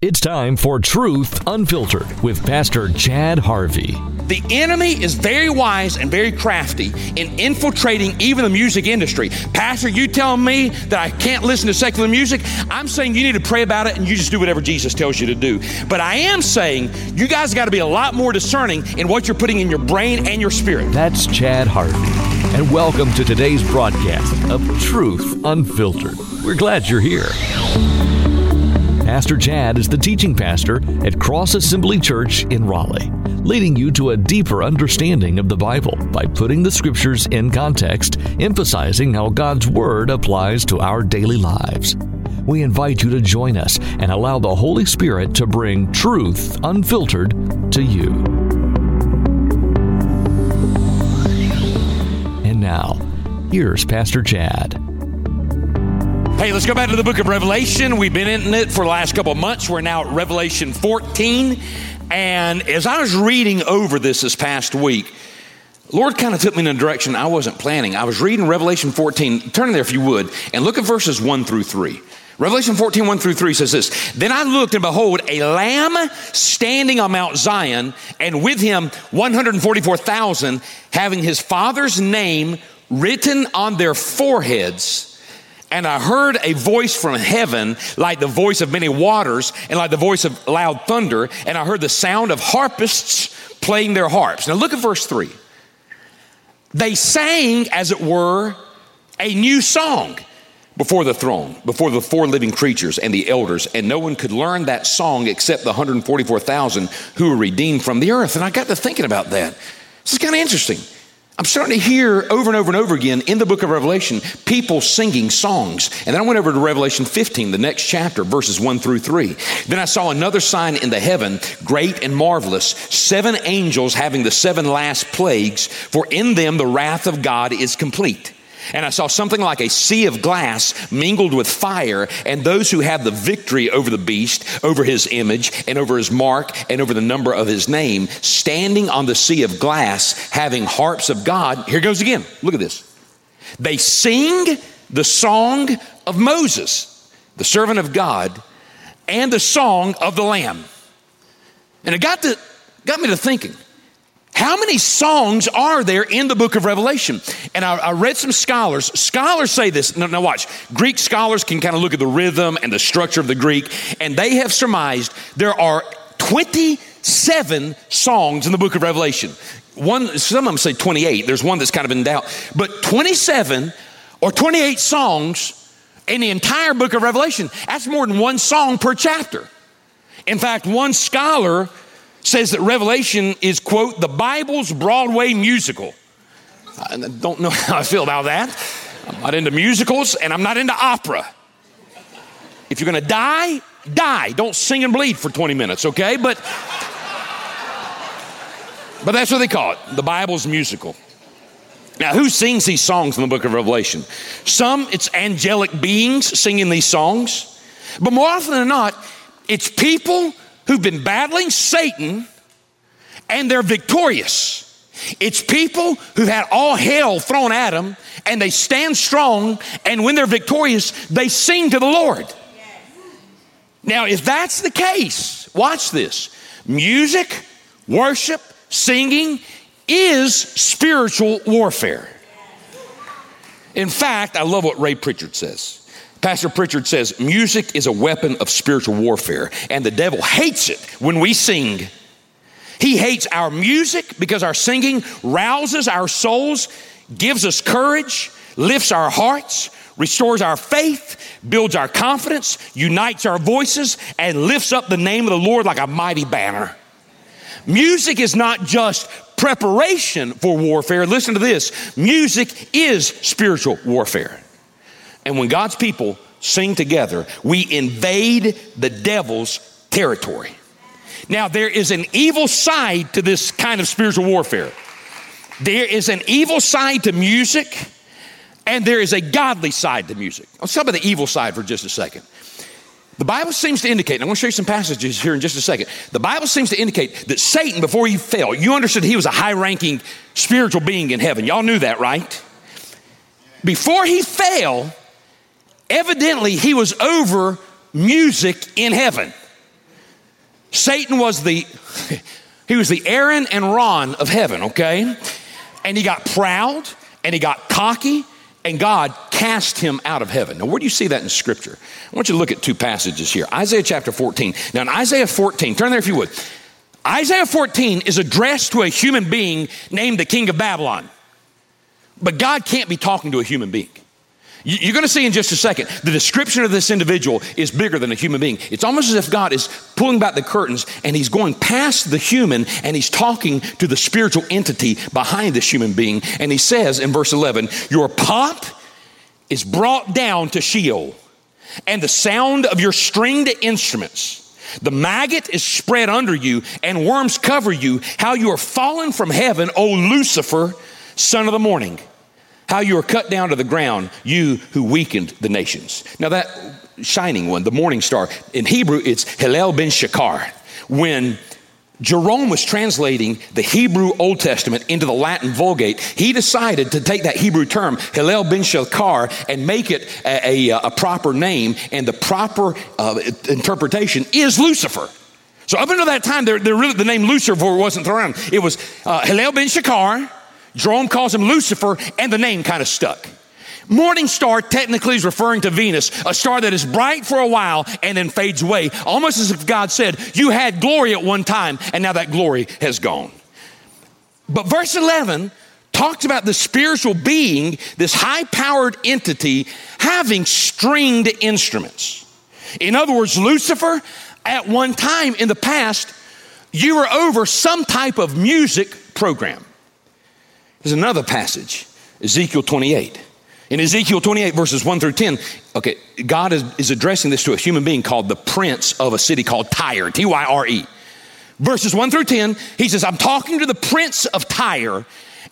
It's time for Truth Unfiltered with Pastor Chad Harvey. The enemy is very wise and very crafty in infiltrating even the music industry. Pastor, you telling me that I can't listen to secular music? I'm saying you need to pray about it and you just do whatever Jesus tells you to do. But I am saying you guys got to be a lot more discerning in what you're putting in your brain and your spirit. That's Chad Harvey. And welcome to today's broadcast of Truth Unfiltered. We're glad you're here. Pastor Chad is the teaching pastor at Cross Assembly Church in Raleigh, leading you to a deeper understanding of the Bible by putting the scriptures in context, emphasizing how God's Word applies to our daily lives. We invite you to join us and allow the Holy Spirit to bring truth unfiltered to you. And now, here's Pastor Chad. Hey, let's go back to the book of Revelation. We've been in it for the last couple months. We're now at Revelation 14. And as I was reading over this this past week, Lord kind of took me in a direction I wasn't planning. I was reading Revelation 14. Turn there if you would, and look at verses 1 through 3. Revelation 14, 1 through 3 says this Then I looked, and behold, a lamb standing on Mount Zion, and with him 144,000, having his father's name written on their foreheads. And I heard a voice from heaven, like the voice of many waters, and like the voice of loud thunder. And I heard the sound of harpists playing their harps. Now look at verse 3. They sang, as it were, a new song before the throne, before the four living creatures and the elders, and no one could learn that song except the 144,000 who were redeemed from the earth. And I got to thinking about that. This is kind of interesting. I'm starting to hear over and over and over again in the book of Revelation people singing songs. And then I went over to Revelation 15, the next chapter, verses 1 through 3. Then I saw another sign in the heaven, great and marvelous, seven angels having the seven last plagues, for in them the wrath of God is complete. And I saw something like a sea of glass mingled with fire, and those who have the victory over the beast, over his image, and over his mark, and over the number of his name, standing on the sea of glass, having harps of God. Here goes again. Look at this. They sing the song of Moses, the servant of God, and the song of the Lamb. And it got, to, got me to thinking how many songs are there in the book of Revelation? And I, I read some scholars. Scholars say this. Now, now, watch. Greek scholars can kind of look at the rhythm and the structure of the Greek, and they have surmised there are 27 songs in the book of Revelation. One, some of them say 28. There's one that's kind of in doubt. But 27 or 28 songs in the entire book of Revelation. That's more than one song per chapter. In fact, one scholar says that Revelation is, quote, the Bible's Broadway musical. I don't know how I feel about that. I'm not into musicals and I'm not into opera. If you're gonna die, die. Don't sing and bleed for 20 minutes, okay? But but that's what they call it, the Bible's musical. Now, who sings these songs in the book of Revelation? Some, it's angelic beings singing these songs, but more often than not, it's people who've been battling Satan and they're victorious. It's people who've had all hell thrown at them and they stand strong, and when they're victorious, they sing to the Lord. Now, if that's the case, watch this music, worship, singing is spiritual warfare. In fact, I love what Ray Pritchard says. Pastor Pritchard says music is a weapon of spiritual warfare, and the devil hates it when we sing. He hates our music because our singing rouses our souls, gives us courage, lifts our hearts, restores our faith, builds our confidence, unites our voices, and lifts up the name of the Lord like a mighty banner. Music is not just preparation for warfare. Listen to this music is spiritual warfare. And when God's people sing together, we invade the devil's territory. Now, there is an evil side to this kind of spiritual warfare. There is an evil side to music, and there is a godly side to music. Let's talk about the evil side for just a second. The Bible seems to indicate, and I'm going to show you some passages here in just a second. The Bible seems to indicate that Satan, before he fell, you understood he was a high ranking spiritual being in heaven. Y'all knew that, right? Before he fell, Evidently, he was over music in heaven. Satan was the he was the Aaron and Ron of heaven, okay? And he got proud and he got cocky and God cast him out of heaven. Now, where do you see that in Scripture? I want you to look at two passages here Isaiah chapter 14. Now, in Isaiah 14, turn there if you would. Isaiah 14 is addressed to a human being named the king of Babylon. But God can't be talking to a human being. You're going to see in just a second, the description of this individual is bigger than a human being. It's almost as if God is pulling back the curtains and he's going past the human and he's talking to the spiritual entity behind this human being. And he says in verse 11, Your pomp is brought down to Sheol, and the sound of your stringed instruments. The maggot is spread under you, and worms cover you. How you are fallen from heaven, O Lucifer, son of the morning how you are cut down to the ground, you who weakened the nations. Now, that shining one, the morning star, in Hebrew, it's Hillel ben Shakar. When Jerome was translating the Hebrew Old Testament into the Latin Vulgate. He decided to take that Hebrew term, Hillel ben Shakar, and make it a, a, a proper name, and the proper uh, interpretation is Lucifer. So up until that time, there, there really, the name Lucifer wasn't thrown around. It was uh, Hillel ben Shakar, Jerome calls him Lucifer, and the name kind of stuck. Morning star technically is referring to Venus, a star that is bright for a while and then fades away, almost as if God said, You had glory at one time, and now that glory has gone. But verse 11 talks about the spiritual being, this high powered entity, having stringed instruments. In other words, Lucifer, at one time in the past, you were over some type of music program. There's another passage, Ezekiel 28. In Ezekiel 28, verses 1 through 10, okay, God is, is addressing this to a human being called the prince of a city called Tyre, T Y R E. Verses 1 through 10, he says, I'm talking to the prince of Tyre.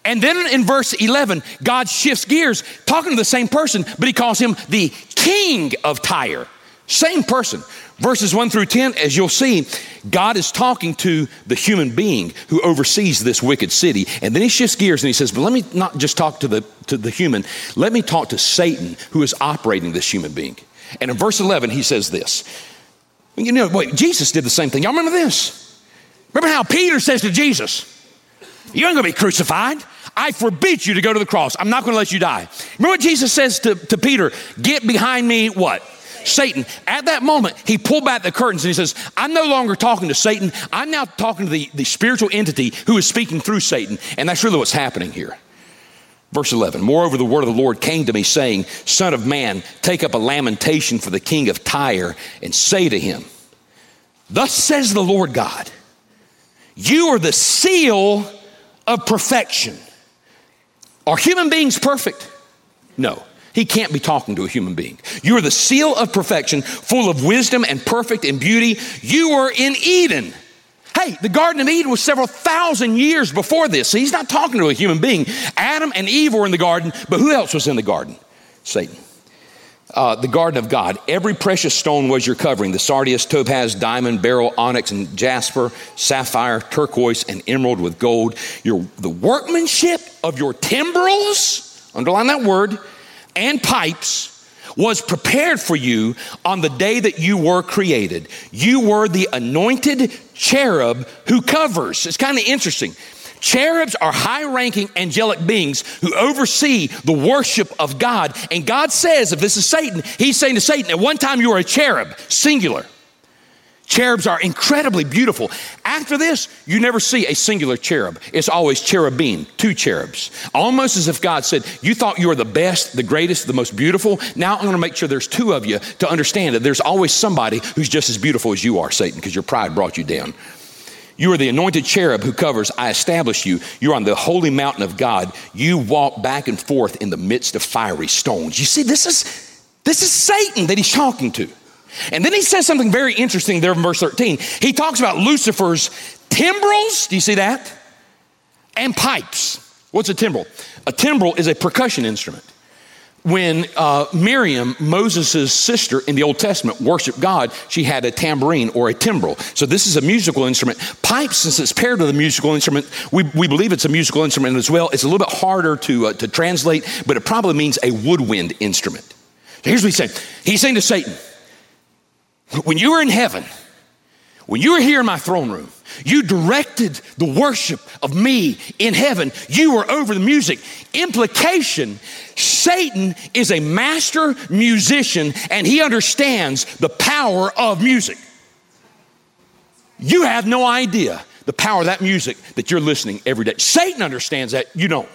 And then in verse 11, God shifts gears, talking to the same person, but he calls him the king of Tyre. Same person. Verses 1 through 10, as you'll see, God is talking to the human being who oversees this wicked city. And then he shifts gears and he says, But let me not just talk to the, to the human, let me talk to Satan who is operating this human being. And in verse 11, he says this. You know, wait, Jesus did the same thing. Y'all remember this? Remember how Peter says to Jesus, You ain't gonna be crucified. I forbid you to go to the cross. I'm not gonna let you die. Remember what Jesus says to, to Peter? Get behind me, what? Satan. At that moment, he pulled back the curtains and he says, I'm no longer talking to Satan. I'm now talking to the, the spiritual entity who is speaking through Satan. And that's really what's happening here. Verse 11 Moreover, the word of the Lord came to me, saying, Son of man, take up a lamentation for the king of Tyre and say to him, Thus says the Lord God, You are the seal of perfection. Are human beings perfect? No. He can't be talking to a human being. You are the seal of perfection, full of wisdom and perfect in beauty. You were in Eden. Hey, the Garden of Eden was several thousand years before this. So he's not talking to a human being. Adam and Eve were in the garden, but who else was in the garden? Satan. Uh, the garden of God. Every precious stone was your covering the sardius, topaz, diamond, beryl, onyx, and jasper, sapphire, turquoise, and emerald with gold. Your, the workmanship of your timbrels, underline that word, and pipes was prepared for you on the day that you were created. You were the anointed cherub who covers. It's kind of interesting. Cherubs are high ranking angelic beings who oversee the worship of God. And God says, if this is Satan, he's saying to Satan, at one time you were a cherub, singular. Cherubs are incredibly beautiful. After this, you never see a singular cherub. It's always cherubim, two cherubs. Almost as if God said, You thought you were the best, the greatest, the most beautiful. Now I'm going to make sure there's two of you to understand that there's always somebody who's just as beautiful as you are, Satan, because your pride brought you down. You are the anointed cherub who covers, I establish you. You're on the holy mountain of God. You walk back and forth in the midst of fiery stones. You see, this is this is Satan that he's talking to. And then he says something very interesting there in verse 13. He talks about Lucifer's timbrels. Do you see that? And pipes. What's a timbrel? A timbrel is a percussion instrument. When uh, Miriam, Moses' sister in the Old Testament, worshiped God, she had a tambourine or a timbrel. So this is a musical instrument. Pipes, since it's paired with a musical instrument, we, we believe it's a musical instrument as well. It's a little bit harder to, uh, to translate, but it probably means a woodwind instrument. So here's what he's saying. He's saying to Satan, when you were in heaven, When you were here in my throne room, you directed the worship of me in heaven. You were over the music. Implication Satan is a master musician and he understands the power of music. You have no idea the power of that music that you're listening every day. Satan understands that, you don't.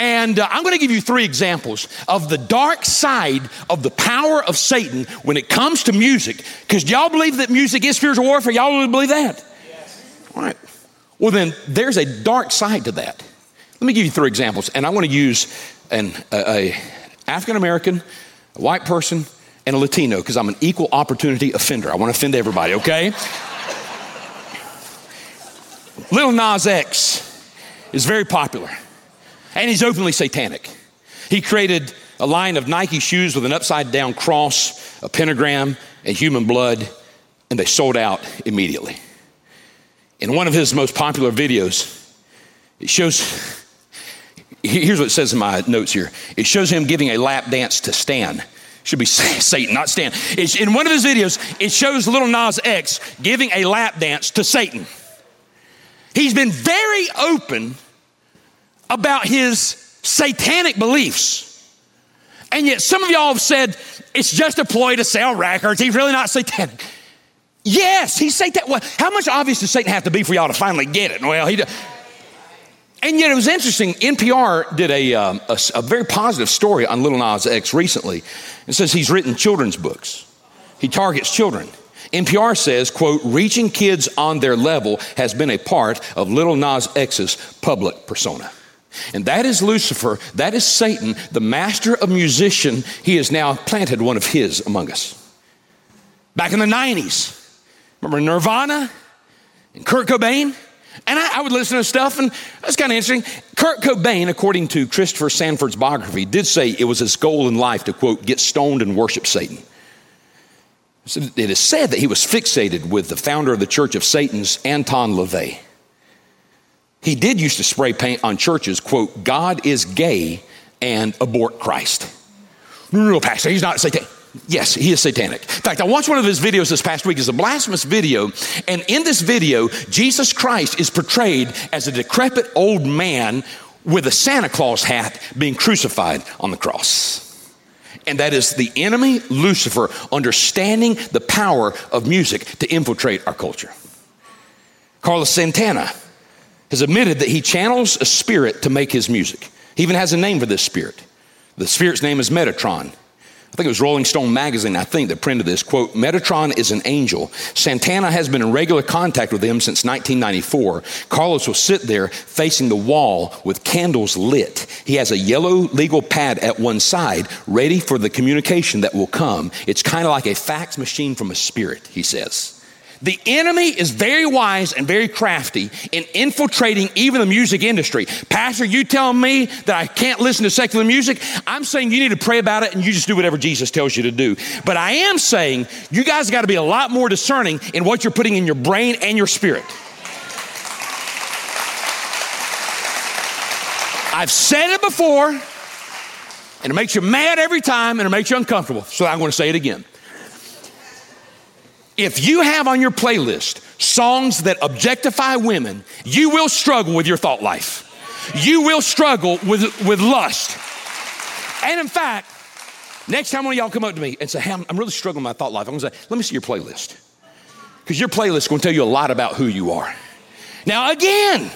And uh, I'm going to give you three examples of the dark side of the power of Satan when it comes to music. Because y'all believe that music is spiritual warfare? Y'all really believe that? Yes. All right. Well, then there's a dark side to that. Let me give you three examples, and I want to use an a, a African American, a white person, and a Latino because I'm an equal opportunity offender. I want to offend everybody. Okay. Lil Nas X is very popular. And he's openly satanic. He created a line of Nike shoes with an upside down cross, a pentagram, and human blood, and they sold out immediately. In one of his most popular videos, it shows, here's what it says in my notes here it shows him giving a lap dance to Stan. Should be Satan, not Stan. It's, in one of his videos, it shows little Nas X giving a lap dance to Satan. He's been very open about his satanic beliefs. And yet, some of y'all have said it's just a ploy to sell records. He's really not satanic. Yes, he's satanic. Well, how much obvious does Satan have to be for y'all to finally get it? Well, he does. And yet, it was interesting. NPR did a, um, a, a very positive story on Little Nas X recently. It says he's written children's books. He targets children. NPR says, quote, reaching kids on their level has been a part of Little Nas X's public persona. And that is Lucifer, that is Satan, the master of musician. He has now planted one of his among us. Back in the 90s, remember Nirvana and Kurt Cobain? And I, I would listen to stuff, and that's kind of interesting. Kurt Cobain, according to Christopher Sandford's biography, did say it was his goal in life to, quote, get stoned and worship Satan. It is said that he was fixated with the founder of the Church of Satan's, Anton LaVey. He did used to spray paint on churches, quote, God is gay and abort Christ. No, no, no, Pastor, he's not satanic. Yes, he is satanic. In fact, I watched one of his videos this past week. It's a blasphemous video. And in this video, Jesus Christ is portrayed as a decrepit old man with a Santa Claus hat being crucified on the cross. And that is the enemy, Lucifer, understanding the power of music to infiltrate our culture. Carlos Santana has admitted that he channels a spirit to make his music. He even has a name for this spirit. The spirit's name is Metatron. I think it was Rolling Stone magazine, I think, that printed this quote Metatron is an angel. Santana has been in regular contact with him since 1994. Carlos will sit there facing the wall with candles lit. He has a yellow legal pad at one side, ready for the communication that will come. It's kind of like a fax machine from a spirit, he says. The enemy is very wise and very crafty in infiltrating even the music industry. Pastor, you telling me that I can't listen to secular music? I'm saying you need to pray about it and you just do whatever Jesus tells you to do. But I am saying you guys got to be a lot more discerning in what you're putting in your brain and your spirit. I've said it before, and it makes you mad every time and it makes you uncomfortable. So I'm going to say it again. If you have on your playlist songs that objectify women, you will struggle with your thought life. You will struggle with, with lust. And in fact, next time one of y'all come up to me and say, Hey, I'm, I'm really struggling with my thought life, I'm gonna say, Let me see your playlist. Because your playlist is gonna tell you a lot about who you are. Now, again,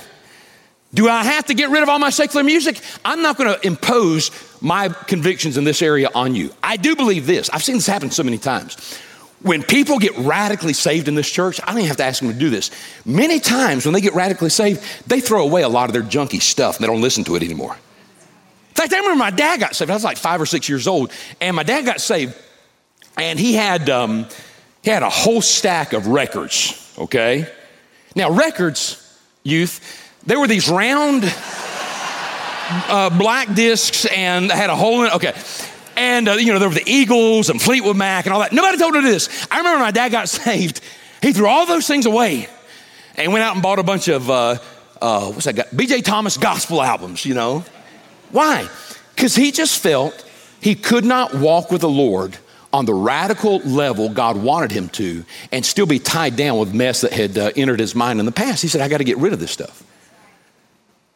do I have to get rid of all my secular music? I'm not going to impose my convictions in this area on you. I do believe this. I've seen this happen so many times. When people get radically saved in this church, I don't even have to ask them to do this. Many times when they get radically saved, they throw away a lot of their junky stuff and they don't listen to it anymore. In fact, I remember my dad got saved. I was like five or six years old, and my dad got saved, and he had um, he had a whole stack of records. Okay, now records, youth, they were these round uh, black discs and had a hole in it. Okay, and, uh, you know, there were the Eagles and Fleetwood Mac and all that. Nobody told her this. I remember my dad got saved. He threw all those things away and went out and bought a bunch of, uh, uh, what's that? BJ Thomas gospel albums, you know. Why? Because he just felt he could not walk with the Lord on the radical level God wanted him to and still be tied down with mess that had uh, entered his mind in the past. He said, I got to get rid of this stuff.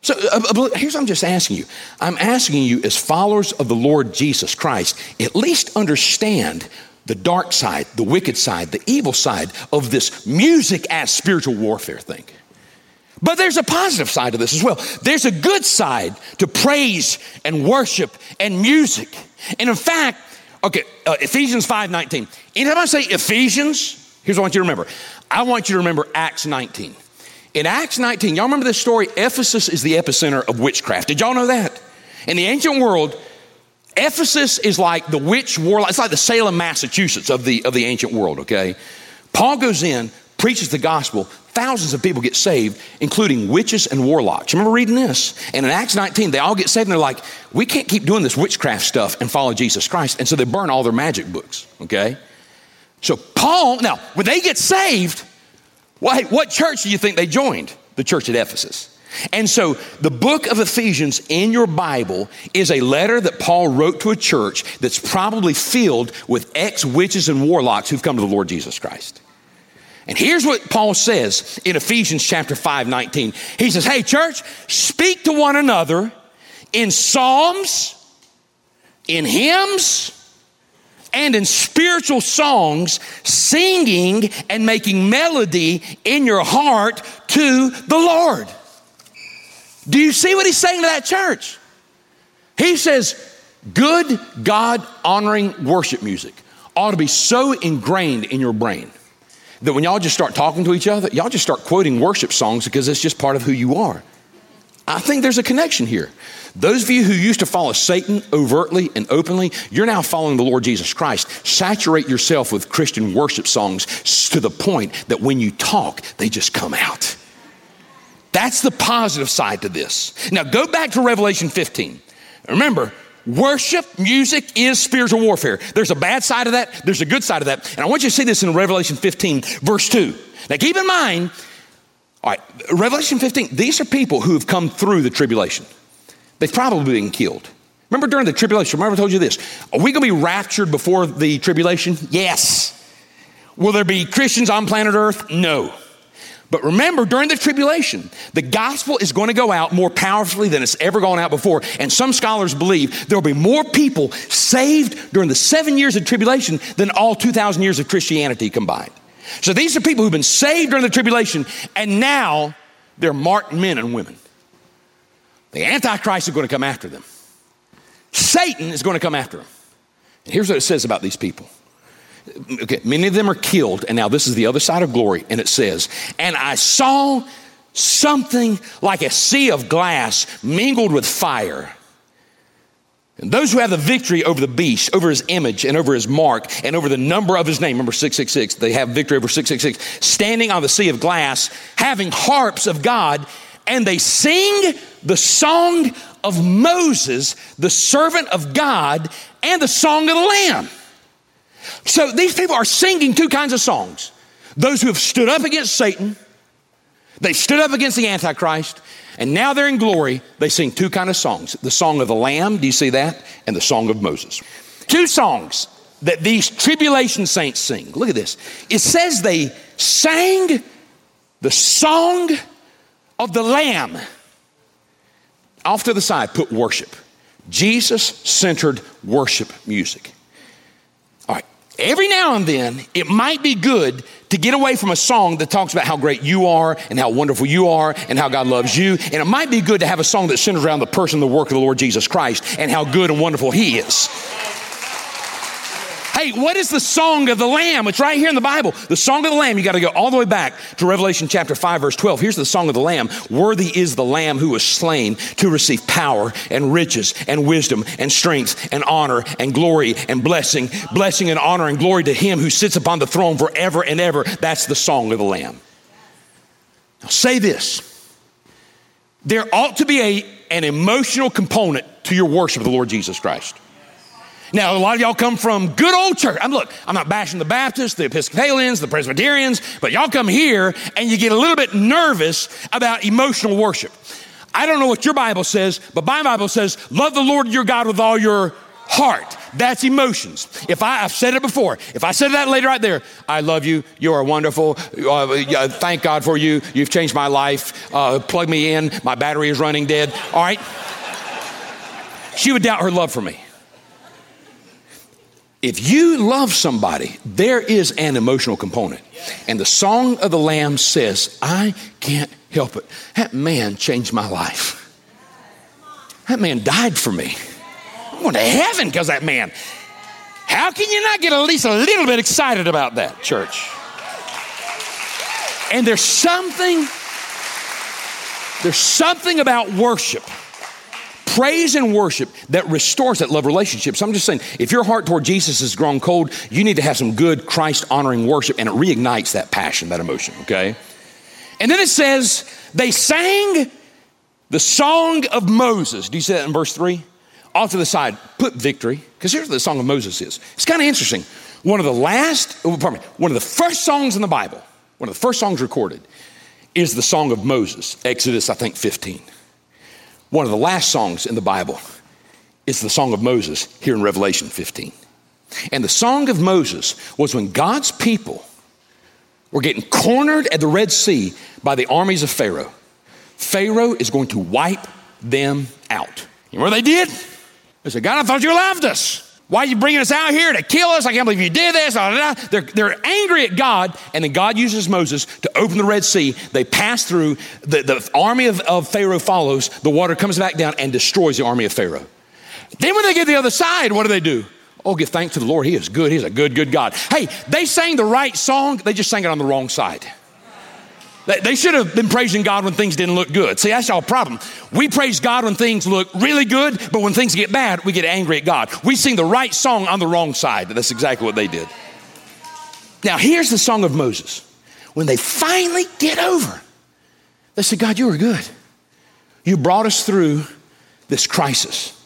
So uh, uh here's what I'm just asking you. I'm asking you, as followers of the Lord Jesus Christ, at least understand the dark side, the wicked side, the evil side of this music as spiritual warfare thing. But there's a positive side to this as well. There's a good side to praise and worship and music. And in fact, okay, uh, Ephesians 5:19. Anytime I say Ephesians, here's what I want you to remember. I want you to remember Acts 19. In Acts 19, y'all remember this story? Ephesus is the epicenter of witchcraft. Did y'all know that? In the ancient world, Ephesus is like the witch warlock. It's like the Salem, Massachusetts of the, of the ancient world, okay? Paul goes in, preaches the gospel. Thousands of people get saved, including witches and warlocks. Remember reading this? And in Acts 19, they all get saved and they're like, we can't keep doing this witchcraft stuff and follow Jesus Christ. And so they burn all their magic books, okay? So Paul, now, when they get saved, well, what church do you think they joined? The church at Ephesus. And so the book of Ephesians in your Bible is a letter that Paul wrote to a church that's probably filled with ex witches and warlocks who've come to the Lord Jesus Christ. And here's what Paul says in Ephesians chapter 5, 19. He says, Hey, church, speak to one another in psalms, in hymns, and in spiritual songs, singing and making melody in your heart to the Lord. Do you see what he's saying to that church? He says, good God honoring worship music ought to be so ingrained in your brain that when y'all just start talking to each other, y'all just start quoting worship songs because it's just part of who you are. I think there's a connection here. Those of you who used to follow Satan overtly and openly, you're now following the Lord Jesus Christ. Saturate yourself with Christian worship songs to the point that when you talk, they just come out. That's the positive side to this. Now go back to Revelation 15. Remember, worship, music is spiritual warfare. There's a bad side of that, there's a good side of that. And I want you to see this in Revelation 15, verse 2. Now keep in mind, all right, Revelation 15, these are people who have come through the tribulation. They've probably been killed. Remember during the tribulation, remember I told you this. Are we going to be raptured before the tribulation? Yes. Will there be Christians on planet Earth? No. But remember, during the tribulation, the gospel is going to go out more powerfully than it's ever gone out before. And some scholars believe there will be more people saved during the seven years of tribulation than all 2,000 years of Christianity combined. So these are people who've been saved during the tribulation, and now they're marked men and women. The Antichrist is going to come after them. Satan is going to come after them. And here's what it says about these people okay, many of them are killed, and now this is the other side of glory, and it says, And I saw something like a sea of glass mingled with fire. And those who have the victory over the beast, over his image, and over his mark, and over the number of his name, remember 666, they have victory over 666, standing on the sea of glass, having harps of God, and they sing the song of Moses, the servant of God, and the song of the Lamb. So these people are singing two kinds of songs those who have stood up against Satan, they stood up against the Antichrist, and now they're in glory. They sing two kind of songs the song of the Lamb, do you see that? And the song of Moses. Two songs that these tribulation saints sing. Look at this. It says they sang the song of the Lamb. Off to the side, put worship. Jesus centered worship music All right, every now and then, it might be good to get away from a song that talks about how great you are and how wonderful you are and how God loves you. And it might be good to have a song that centers around the person, the work of the Lord Jesus Christ and how good and wonderful He is. Hey, what is the song of the Lamb? It's right here in the Bible. The song of the Lamb, you got to go all the way back to Revelation chapter 5, verse 12. Here's the song of the Lamb Worthy is the Lamb who was slain to receive power and riches and wisdom and strength and honor and glory and blessing. Blessing and honor and glory to him who sits upon the throne forever and ever. That's the song of the Lamb. Now, say this there ought to be a, an emotional component to your worship of the Lord Jesus Christ. Now, a lot of y'all come from good old church. I'm look, I'm not bashing the Baptists, the Episcopalians, the Presbyterians, but y'all come here and you get a little bit nervous about emotional worship. I don't know what your Bible says, but my Bible says, love the Lord your God with all your heart, That's emotions. If I, I've said it before, if I said that lady right there, I love you, you are wonderful, uh, thank God for you, you've changed my life, uh, plug me in, my battery is running dead, all right? She would doubt her love for me. If you love somebody, there is an emotional component. And the Song of the Lamb says, I can't help it. That man changed my life. That man died for me. I'm going to heaven because that man. How can you not get at least a little bit excited about that, church? And there's something, there's something about worship praise and worship that restores that love relationship. So I'm just saying, if your heart toward Jesus has grown cold, you need to have some good Christ honoring worship and it reignites that passion, that emotion, okay? And then it says, they sang the song of Moses. Do you see that in verse 3? Off to the side, put victory, because here's what the song of Moses is. It's kind of interesting. One of the last, oh, pardon me, one of the first songs in the Bible, one of the first songs recorded, is the song of Moses, Exodus, I think, 15. One of the last songs in the Bible is the Song of Moses here in Revelation 15. And the Song of Moses was when God's people were getting cornered at the Red Sea by the armies of Pharaoh. Pharaoh is going to wipe them out. You know what they did? They said, God, I thought you loved us. Why are you bringing us out here to kill us? I can't believe you did this. They're, they're angry at God, and then God uses Moses to open the Red Sea. They pass through, the, the army of, of Pharaoh follows, the water comes back down and destroys the army of Pharaoh. Then when they get to the other side, what do they do? Oh, give thanks to the Lord. He is good. He's a good, good God. Hey, they sang the right song, they just sang it on the wrong side. They should have been praising God when things didn't look good. See, that's our problem. We praise God when things look really good, but when things get bad, we get angry at God. We sing the right song on the wrong side. That's exactly what they did. Now, here's the song of Moses. When they finally get over, they say, God, you were good. You brought us through this crisis.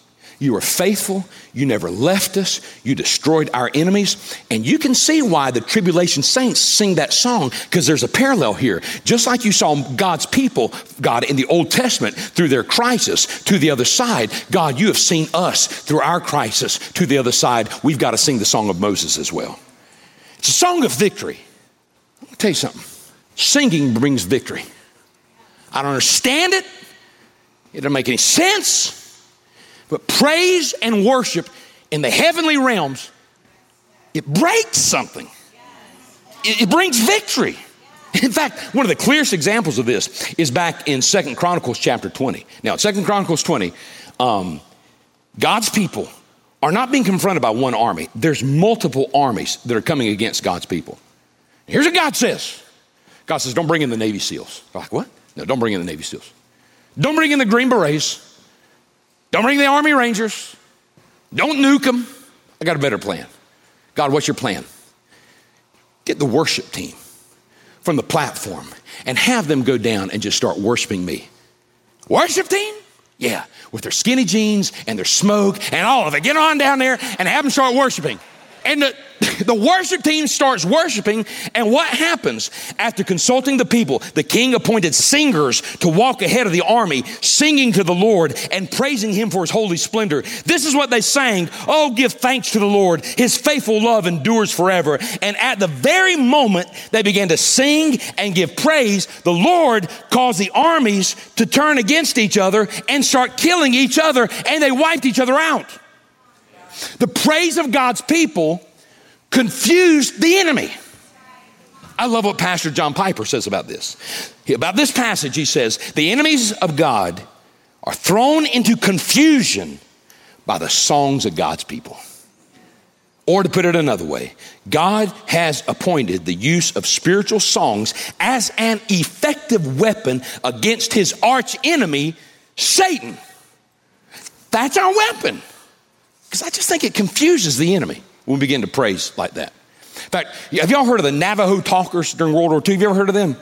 You were faithful. You never left us. You destroyed our enemies. And you can see why the tribulation saints sing that song because there's a parallel here. Just like you saw God's people, God, in the Old Testament through their crisis to the other side, God, you have seen us through our crisis to the other side. We've got to sing the song of Moses as well. It's a song of victory. I'll tell you something singing brings victory. I don't understand it, it doesn't make any sense. But praise and worship in the heavenly realms, it breaks something. It, it brings victory. In fact, one of the clearest examples of this is back in Second Chronicles chapter 20. Now, Second Chronicles 20, um, God's people are not being confronted by one army. There's multiple armies that are coming against God's people. Here's what God says. God says, don't bring in the Navy SEALs. They're like, what? No, don't bring in the Navy SEALs. Don't bring in the Green Berets. Don't bring the Army Rangers. Don't nuke them. I got a better plan. God, what's your plan? Get the worship team from the platform and have them go down and just start worshiping me. Worship team? Yeah, with their skinny jeans and their smoke and all of it. Get on down there and have them start worshiping. And the, the worship team starts worshiping. And what happens after consulting the people? The king appointed singers to walk ahead of the army, singing to the Lord and praising him for his holy splendor. This is what they sang Oh, give thanks to the Lord. His faithful love endures forever. And at the very moment they began to sing and give praise, the Lord caused the armies to turn against each other and start killing each other, and they wiped each other out. The praise of God's people confused the enemy. I love what Pastor John Piper says about this. About this passage, he says, The enemies of God are thrown into confusion by the songs of God's people. Or to put it another way, God has appointed the use of spiritual songs as an effective weapon against his arch enemy, Satan. That's our weapon. Because I just think it confuses the enemy when we begin to praise like that. In fact, have y'all heard of the Navajo talkers during World War II? Have you ever heard of them?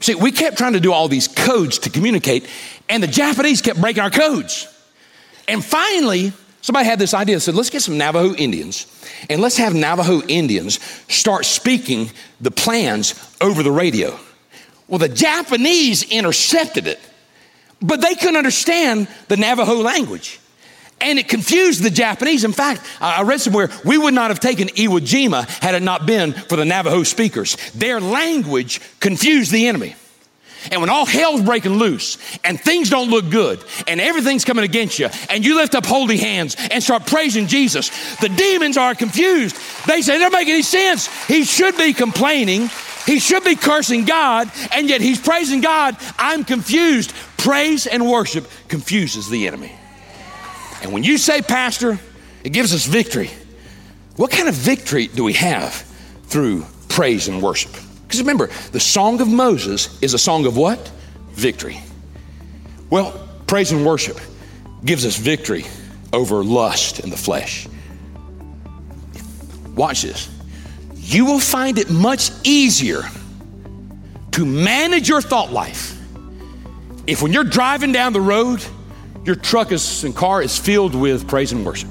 See, we kept trying to do all these codes to communicate, and the Japanese kept breaking our codes. And finally, somebody had this idea said, let's get some Navajo Indians and let's have Navajo Indians start speaking the plans over the radio. Well, the Japanese intercepted it, but they couldn't understand the Navajo language. And it confused the Japanese. In fact, I read somewhere we would not have taken Iwo Jima had it not been for the Navajo speakers. Their language confused the enemy. And when all hell's breaking loose and things don't look good and everything's coming against you and you lift up holy hands and start praising Jesus, the demons are confused. They say, it doesn't make any sense. He should be complaining. He should be cursing God, and yet he's praising God. I'm confused. Praise and worship confuses the enemy. And when you say, Pastor, it gives us victory. What kind of victory do we have through praise and worship? Because remember, the Song of Moses is a song of what? Victory. Well, praise and worship gives us victory over lust in the flesh. Watch this. You will find it much easier to manage your thought life if when you're driving down the road, your truck is, and car is filled with praise and worship.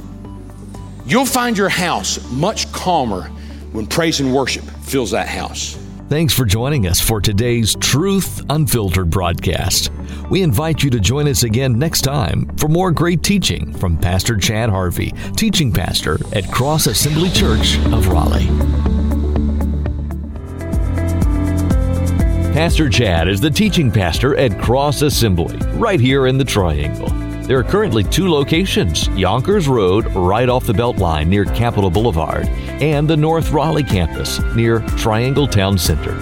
You'll find your house much calmer when praise and worship fills that house. Thanks for joining us for today's Truth Unfiltered broadcast. We invite you to join us again next time for more great teaching from Pastor Chad Harvey, teaching pastor at Cross Assembly Church of Raleigh. Pastor Chad is the teaching pastor at Cross Assembly, right here in the Triangle. There are currently two locations Yonkers Road, right off the Beltline near Capitol Boulevard, and the North Raleigh campus near Triangle Town Center.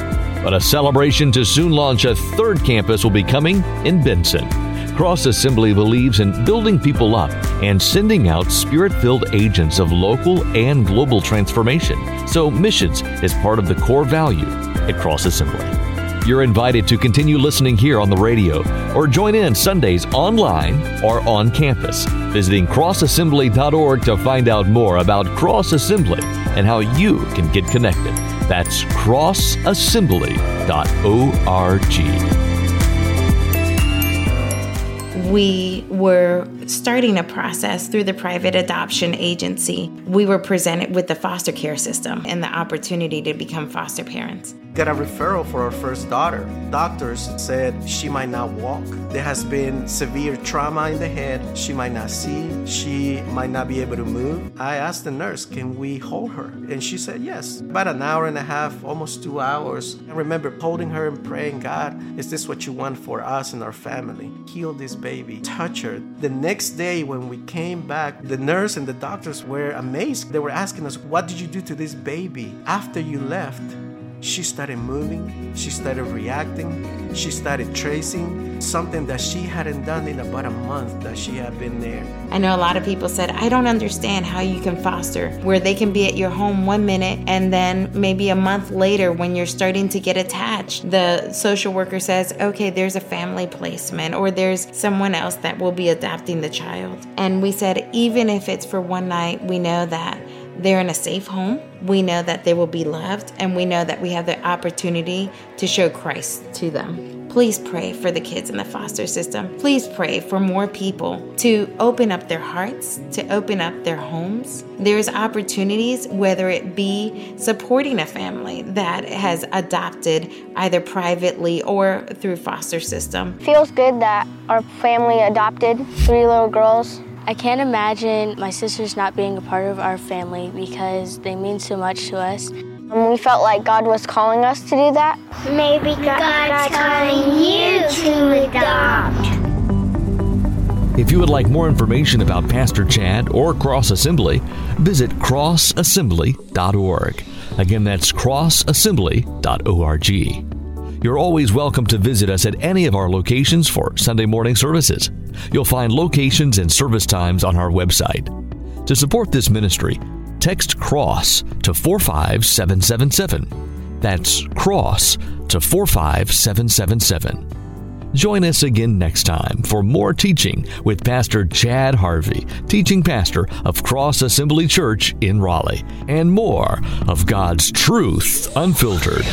But a celebration to soon launch a third campus will be coming in Benson. Cross Assembly believes in building people up and sending out spirit filled agents of local and global transformation. So, missions is part of the core value at Cross Assembly. You're invited to continue listening here on the radio or join in Sundays online or on campus, visiting crossassembly.org to find out more about Cross Assembly and how you can get connected. That's crossassembly.org we were starting a process through the private adoption agency. We were presented with the foster care system and the opportunity to become foster parents got a referral for our first daughter. Doctors said she might not walk. There has been severe trauma in the head. She might not see. She might not be able to move. I asked the nurse, Can we hold her? And she said yes. About an hour and a half, almost two hours. I remember holding her and praying, God, is this what you want for us and our family? Heal this baby, touch her. The next day, when we came back, the nurse and the doctors were amazed. They were asking us, What did you do to this baby after you left? She started moving, she started reacting, she started tracing something that she hadn't done in about a month that she had been there. I know a lot of people said, I don't understand how you can foster, where they can be at your home one minute and then maybe a month later when you're starting to get attached, the social worker says, okay, there's a family placement or there's someone else that will be adopting the child. And we said, even if it's for one night, we know that they're in a safe home. We know that they will be loved, and we know that we have the opportunity to show Christ to them. Please pray for the kids in the foster system. Please pray for more people to open up their hearts, to open up their homes. There's opportunities, whether it be supporting a family that has adopted either privately or through foster system. Feels good that our family adopted three little girls I can't imagine my sisters not being a part of our family because they mean so much to us. And we felt like God was calling us to do that. Maybe God, God's calling you to adopt. If you would like more information about Pastor Chad or Cross Assembly, visit crossassembly.org. Again, that's crossassembly.org. You're always welcome to visit us at any of our locations for Sunday morning services. You'll find locations and service times on our website. To support this ministry, text CROSS to 45777. That's CROSS to 45777. Join us again next time for more teaching with Pastor Chad Harvey, teaching pastor of Cross Assembly Church in Raleigh, and more of God's truth unfiltered.